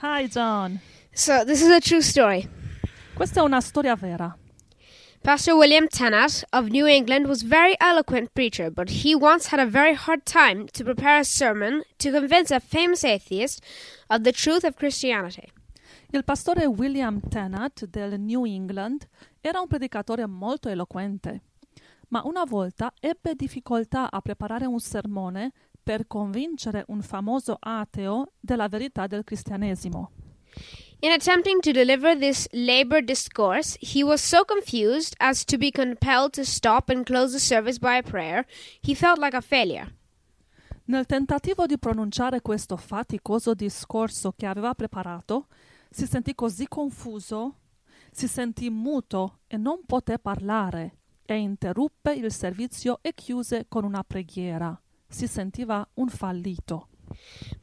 Hi John. So, this is a true story. Questa è una storia vera. Pastor William Tennant of New England was a very eloquent preacher, but he once had a very hard time to prepare a sermon to convince a famous atheist of the truth of Christianity. Il pastore William Tennant del New England era un predicatore molto eloquente, ma una volta ebbe difficoltà a preparare un sermone per convincere un famoso ateo della verità del cristianesimo. In attempting to deliver this labor discourse, he was so confused as to be compelled to stop and close the service by a prayer. He felt like a failure. Nel tentativo di pronunciare questo faticoso discorso che aveva preparato, si sentì così confuso, si sentì muto e non poté parlare, e interruppe il servizio e chiuse con una preghiera. Si sentiva un fallito.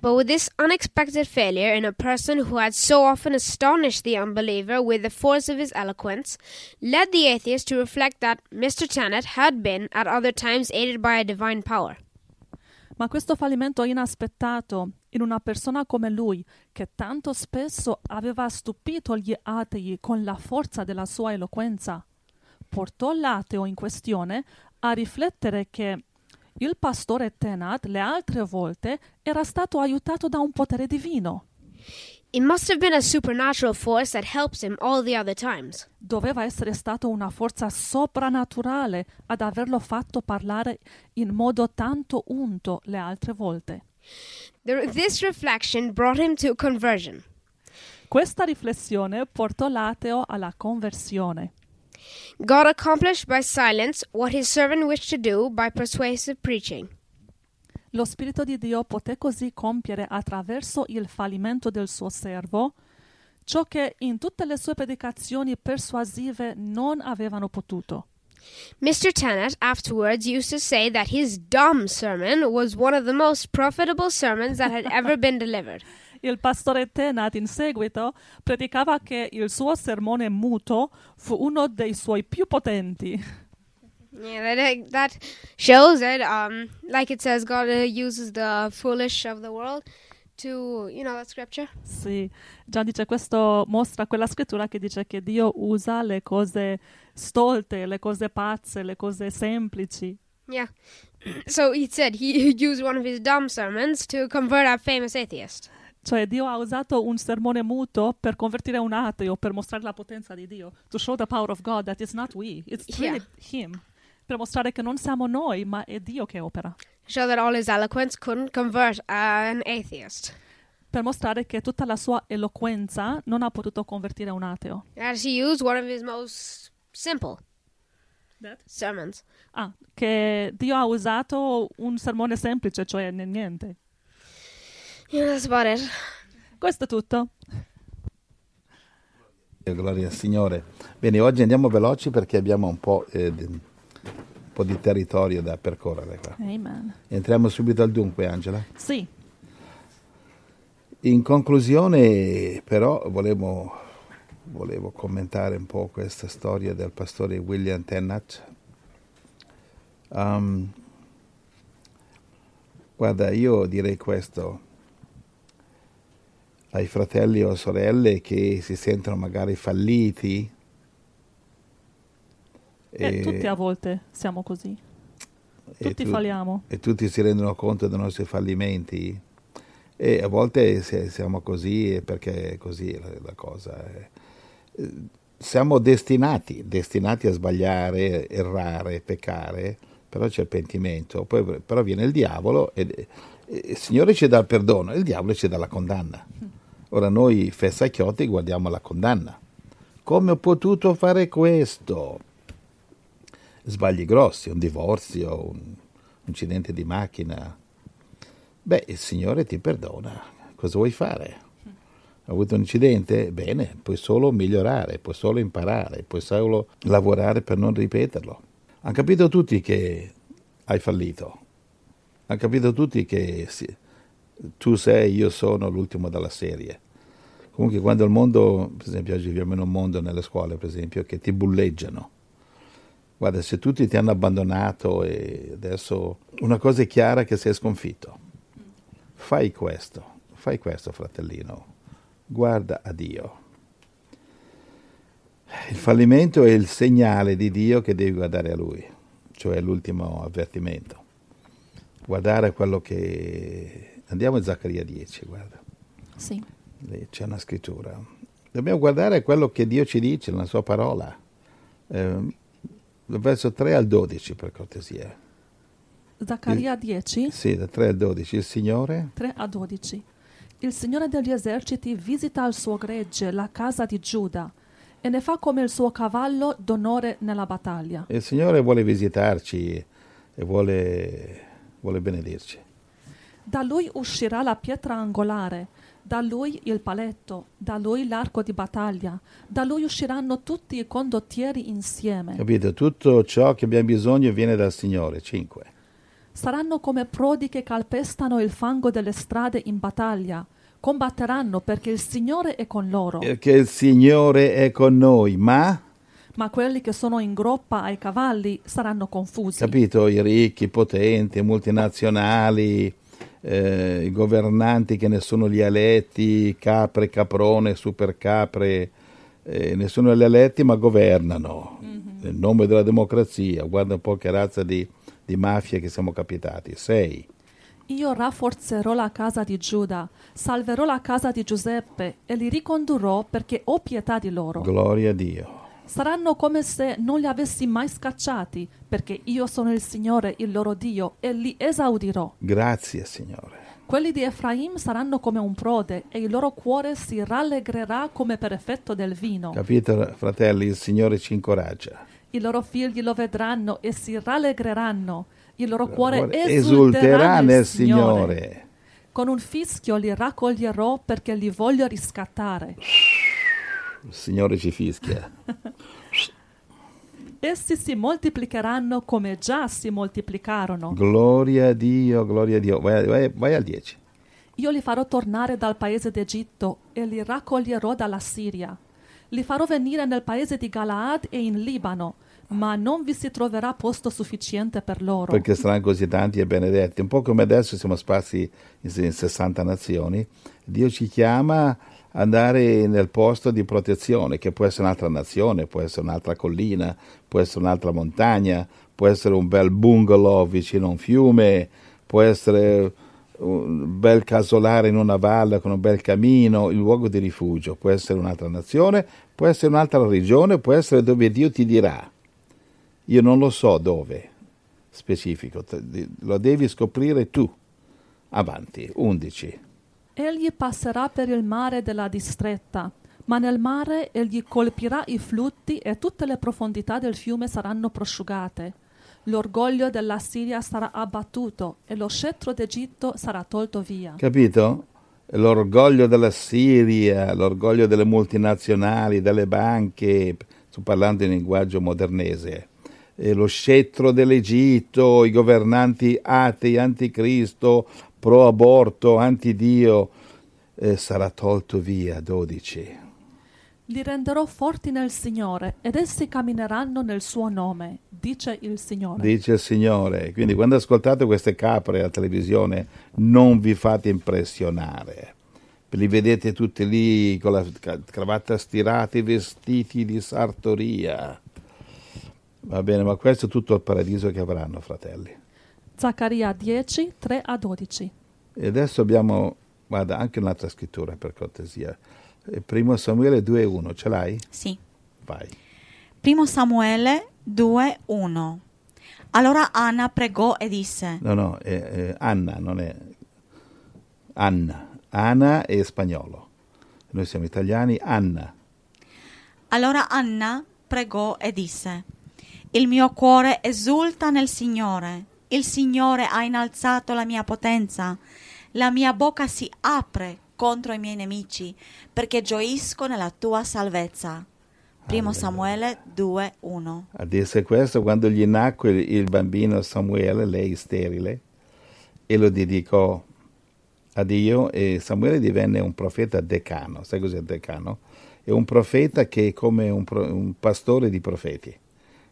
But with this unexpected failure in a person who had so often astonished the unbeliever with the force of his eloquence, led the atheist to reflect that Mr. Tennant had been at other times aided by a divine power. Ma questo fallimento inaspettato in una persona come lui, che tanto spesso aveva stupito gli atei con la forza della sua eloquenza, portò l'ateo in questione a riflettere che il pastore Tenat le altre volte era stato aiutato da un potere divino. It must have been a supernatural force that helps him all the other times. Doveva essere stato una forza soprannaturale ad averlo fatto parlare in modo tanto unto le altre volte. The, this reflection brought him to conversion. Questa riflessione portò l'ateo alla conversione. God accomplished by silence what his servant wished to do by persuasive preaching. Lo Spirito di Dio poté così compiere attraverso il fallimento del suo servo ciò che in tutte le sue predicazioni persuasive non avevano potuto. Mr. Tennant afterwards used to say that his dumb sermon was one of the most profitable sermons that had ever been delivered. Il pastore Tenat in seguito predicava che il suo sermone muto fu uno dei suoi più potenti. Yeah, that, that shows that, um, like it says, God uh, uses the foolish of the world to, you know, that scripture. Sì, già dice questo mostra quella scrittura che dice che Dio usa le cose stolte, le cose pazze, le cose semplici. Yeah. So he said he used one of his dumb sermons to convert a famous atheist. Cioè Dio ha usato un sermone muto per convertire un ateo, per mostrare la potenza di Dio. To show the power of God that it's not we, it's really Yeah. Him. Per mostrare che non siamo noi, ma è Dio che opera. Show that all his eloquence couldn't convert an atheist. Per mostrare che tutta la sua eloquenza non ha potuto convertire un ateo. As he used one of his most simple sermons. Ah, che Dio ha usato un sermone semplice, cioè niente. About it. Questo è tutto. Gloria al Signore. Bene, oggi andiamo veloci perché abbiamo un po', eh, di, un po' di territorio da percorrere qua. Amen. Entriamo subito al dunque, Angela. Sì, In conclusione, però, volevo, volevo commentare un po' questa storia del pastore William Tennant. Um, guarda, io direi questo ai fratelli o sorelle che si sentono magari falliti. e tutti a volte siamo così. e Tutti tu- falliamo. e tutti si rendono conto dei nostri fallimenti e a volte se siamo così è perché è così la, la cosa. eh. Eh, Siamo destinati, destinati a sbagliare, errare, peccare, però c'è il pentimento, poi però viene il diavolo e, e il Signore ci dà il perdono e il diavolo ci dà la condanna. Ora noi fessacchiotti guardiamo la condanna. Come ho potuto fare questo? Sbagli grossi, un divorzio, un incidente di macchina. Beh, il Signore ti perdona. Cosa vuoi fare? Hai avuto un incidente? Bene, puoi solo migliorare, puoi solo imparare, puoi solo lavorare per non ripeterlo. Hanno capito tutti che hai fallito. Hanno capito tutti che tu sei, io sono l'ultimo della serie. Comunque quando il mondo, per esempio oggi viviamo in un mondo nelle scuole, per esempio, che ti bulleggiano. Guarda, se tutti ti hanno abbandonato e adesso una cosa è chiara che sei sconfitto. Fai questo, fai questo fratellino. guarda a Dio. Il fallimento è il segnale di Dio che devi guardare a Lui, cioè l'ultimo avvertimento. Guardare quello che... Andiamo a Zaccaria 10, guarda. Sì. C'è una scrittura. Dobbiamo guardare quello che Dio ci dice nella sua parola. Eh, verso 3 al 12, per cortesia. Zaccaria 10, Sì, da 3 al 12. Il Signore 3 a 12. Il Signore degli eserciti visita il suo gregge, la casa di Giuda, e ne fa come il suo cavallo d'onore nella battaglia. Il Signore vuole visitarci e vuole, vuole benedirci. Da lui uscirà la pietra angolare, da lui il paletto, da lui l'arco di battaglia, da lui usciranno tutti i condottieri insieme. Capito? Tutto ciò che abbiamo bisogno viene dal Signore. 5. Saranno come prodi che calpestano il fango delle strade in battaglia. Combatteranno perché il Signore è con loro. Che il Signore è con noi, ma, Ma quelli che sono in groppa ai cavalli saranno confusi. capito? I ricchi, i potenti, i multinazionali, eh, i governanti che ne sono gli eletti, capre, caprone, super capre, eh, ne sono gli eletti ma governano nel nome della democrazia. Guarda un po' che razza di, di mafia che siamo capitati. 6. Io rafforzerò la casa di Giuda, salverò la casa di Giuseppe e li ricondurrò perché ho pietà di loro. Gloria a Dio. Saranno come se non li avessi mai scacciati, perché io sono il Signore, il loro Dio, e li esaudirò. Grazie Signore. Quelli di Efraim saranno come un prode, e il loro cuore si rallegrerà come per effetto del vino. Capito, fratelli? Il Signore ci incoraggia. I loro figli lo vedranno e si rallegreranno. Il loro cuore Esulterà esulterà nel Signore. Con un fischio li raccoglierò perché li voglio riscattare. Il Signore ci fischia. Essi si moltiplicheranno come già si moltiplicarono. Gloria a Dio, gloria a Dio. Vai, vai- vai al 10. Io li farò tornare dal paese d'Egitto e li raccoglierò dalla Siria. Li farò venire nel paese di Galaad e in Libano, ma non vi si troverà posto sufficiente per loro. Perché saranno così tanti e benedetti. Un po' come adesso siamo sparsi in in 60 nazioni. Dio ci chiama andare nel posto di protezione, che può essere un'altra nazione, può essere un'altra collina, può essere un'altra montagna, può essere un bel bungalow vicino a un fiume, può essere un bel casolare in una valle con un bel camino, il luogo di rifugio, può essere un'altra nazione, può essere un'altra regione, può essere dove Dio ti dirà. Io non lo so dove specifico, lo devi scoprire tu. Avanti, 11. Egli passerà per il mare della distretta, ma nel mare egli colpirà i flutti e tutte le profondità del fiume saranno prosciugate. L'orgoglio della Siria sarà abbattuto e lo scettro d'Egitto sarà tolto via. Capito? L'orgoglio della Siria, l'orgoglio delle multinazionali, delle banche, sto parlando in linguaggio modernese, e lo scettro dell'Egitto, i governanti atei, anticristo, pro aborto, antidio, eh, sarà tolto via, 12. Li renderò forti nel Signore ed essi cammineranno nel suo nome, dice il Signore. dice il Signore. Quindi quando ascoltate queste capre alla televisione non vi fate impressionare. Li vedete tutti lì con la cravatta stirata, vestiti di sartoria. Va bene, ma questo è tutto il paradiso che avranno, fratelli. Zaccaria 10, 3 a 12. E adesso abbiamo, guarda, anche un'altra scrittura per cortesia. Eh, Primo Samuele 2.1, ce l'hai? Sì. Vai. Primo Samuele 2:1. Allora Anna pregò e disse: No, no, è, è Anna, non è Anna. Anna è spagnolo. Noi siamo italiani, Anna. Allora Anna pregò e disse: Il mio cuore esulta nel Signore. Il Signore ha innalzato la mia potenza. La mia bocca si apre contro i miei nemici, perché gioisco nella tua salvezza. Primo Alleluia. Samuele 2:1. A dirsi questo, quando gli nacque il, bambino Samuele, lei sterile, e lo dedicò a Dio e Samuele divenne un profeta decano. Sai cos'è decano? È un profeta che è come un, pro- un pastore di profeti.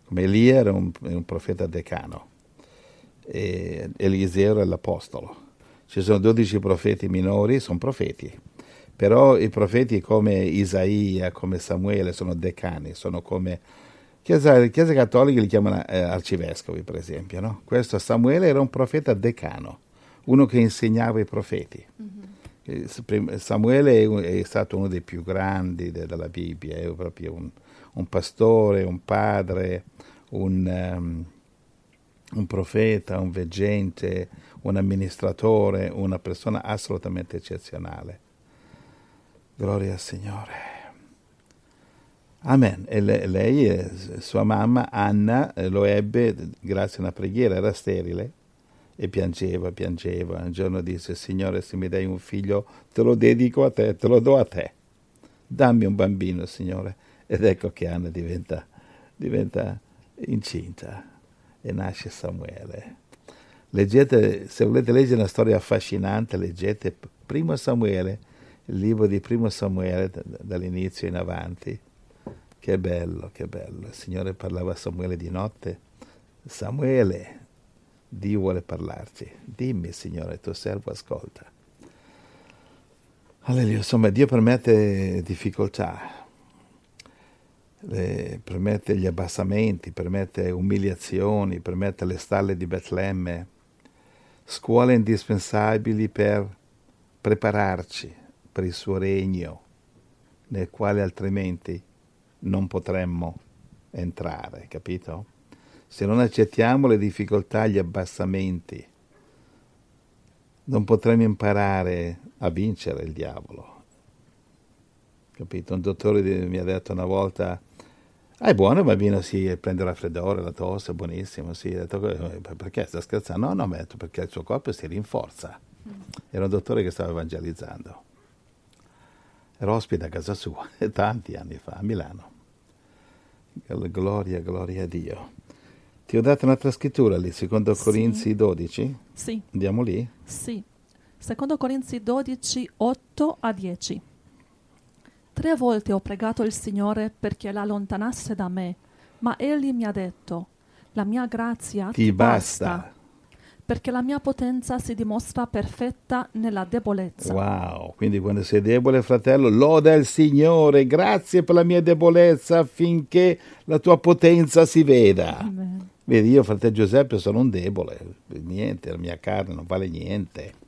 Come Elia era un, un profeta decano. E Eliseo era l'apostolo. Ci sono 12 profeti minori, sono profeti, Però i profeti come Isaia, come Samuele sono decani, sono come... Chiesa, Chiesa cattolica li chiamano eh, arcivescovi, per esempio. No? Questo Samuele era un profeta decano, uno che insegnava i profeti. Mm-hmm. Samuele è, stato uno dei più grandi de, della Bibbia, è proprio un, un pastore, un padre, un, um, un profeta, un veggente, un amministratore, una persona assolutamente eccezionale. Gloria al Signore. Amen. E lei, sua mamma Anna, eh, lo ebbe grazie a una preghiera, era sterile e piangeva, piangeva. Un giorno disse, Signore, se mi dai un figlio, te lo dedico a te, te lo do a te. Dammi un bambino, Signore. Ed ecco che Anna diventa, diventa incinta e nasce Samuele. Leggete, se volete leggere una storia affascinante, leggete Primo Samuele, il libro di Primo Samuele dall'inizio in avanti. Che bello, che bello. Il Signore parlava a Samuele di notte. Samuele, Dio vuole parlarci. Dimmi, Signore, tuo servo ascolta. Alleluia. Insomma, Dio permette difficoltà, le, permette gli abbassamenti, permette umiliazioni, permette le stalle di Betlemme, scuole indispensabili per prepararci per il suo regno, nel quale altrimenti non potremmo entrare, capito? Se non accettiamo le difficoltà, gli abbassamenti, non potremo imparare a vincere il diavolo. Capito? Un dottore mi ha detto una volta, ah, è buono il bambino, sì, prende raffreddore, la tosse, è buonissimo, sì. Detto, eh, perché sta scherzando? No, no, mi ha detto perché il suo corpo si rinforza. Era un dottore che stava evangelizzando. Era ospite a casa sua, tanti anni fa, a Milano. Gloria, gloria a Dio. Ti ho dato un'altra scrittura lì, secondo Sì. Corinzi 12. Sì, Andiamo lì? sì. Secondo Corinzi 12, 8 a 10. Tre volte ho pregato il Signore perché la allontanasse da me, ma egli mi ha detto, la mia grazia Ti basta. perché la mia potenza si dimostra perfetta nella debolezza. Wow, quindi quando sei debole, fratello, loda il Signore, grazie per la mia debolezza affinché la tua potenza si veda. Amen. Vedi, io, fratello Giuseppe, sono un debole, niente, la mia carne non vale niente.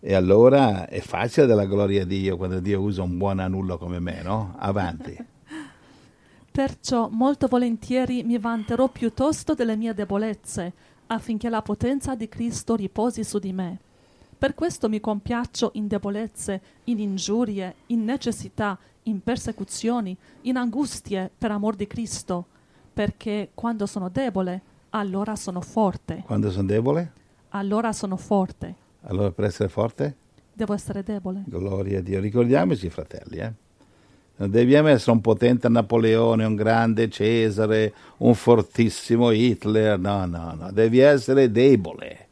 E allora è facile della gloria a Dio quando Dio usa un buon anullo come me, no? Avanti. Perciò molto volentieri mi vanterò piuttosto delle mie debolezze, affinché la potenza di Cristo riposi su di me. Per questo mi compiaccio in debolezze, in ingiurie, in necessità, in persecuzioni, in angustie per amor di Cristo, perché quando sono debole, allora sono forte. Quando sono debole, Allora sono forte. Allora per essere forte, Devo essere debole. gloria a Dio. Ricordiamoci, fratelli, eh? Non dobbiamo essere un potente Napoleone, un grande Cesare, un fortissimo Hitler, no, no, no, devi essere debole,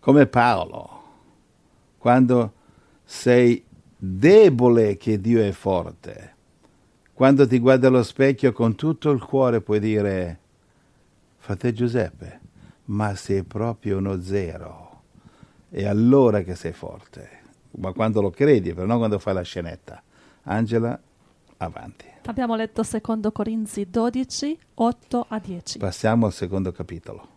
come Paolo. Quando sei debole che Dio è forte, quando ti guardi allo specchio con tutto il cuore puoi dire, frate Giuseppe, ma sei proprio uno zero, è allora che sei forte, ma quando lo credi, però non quando fai la scenetta. Angela, avanti. Abbiamo letto secondo Corinzi 12, 8 a 10. Passiamo al secondo capitolo.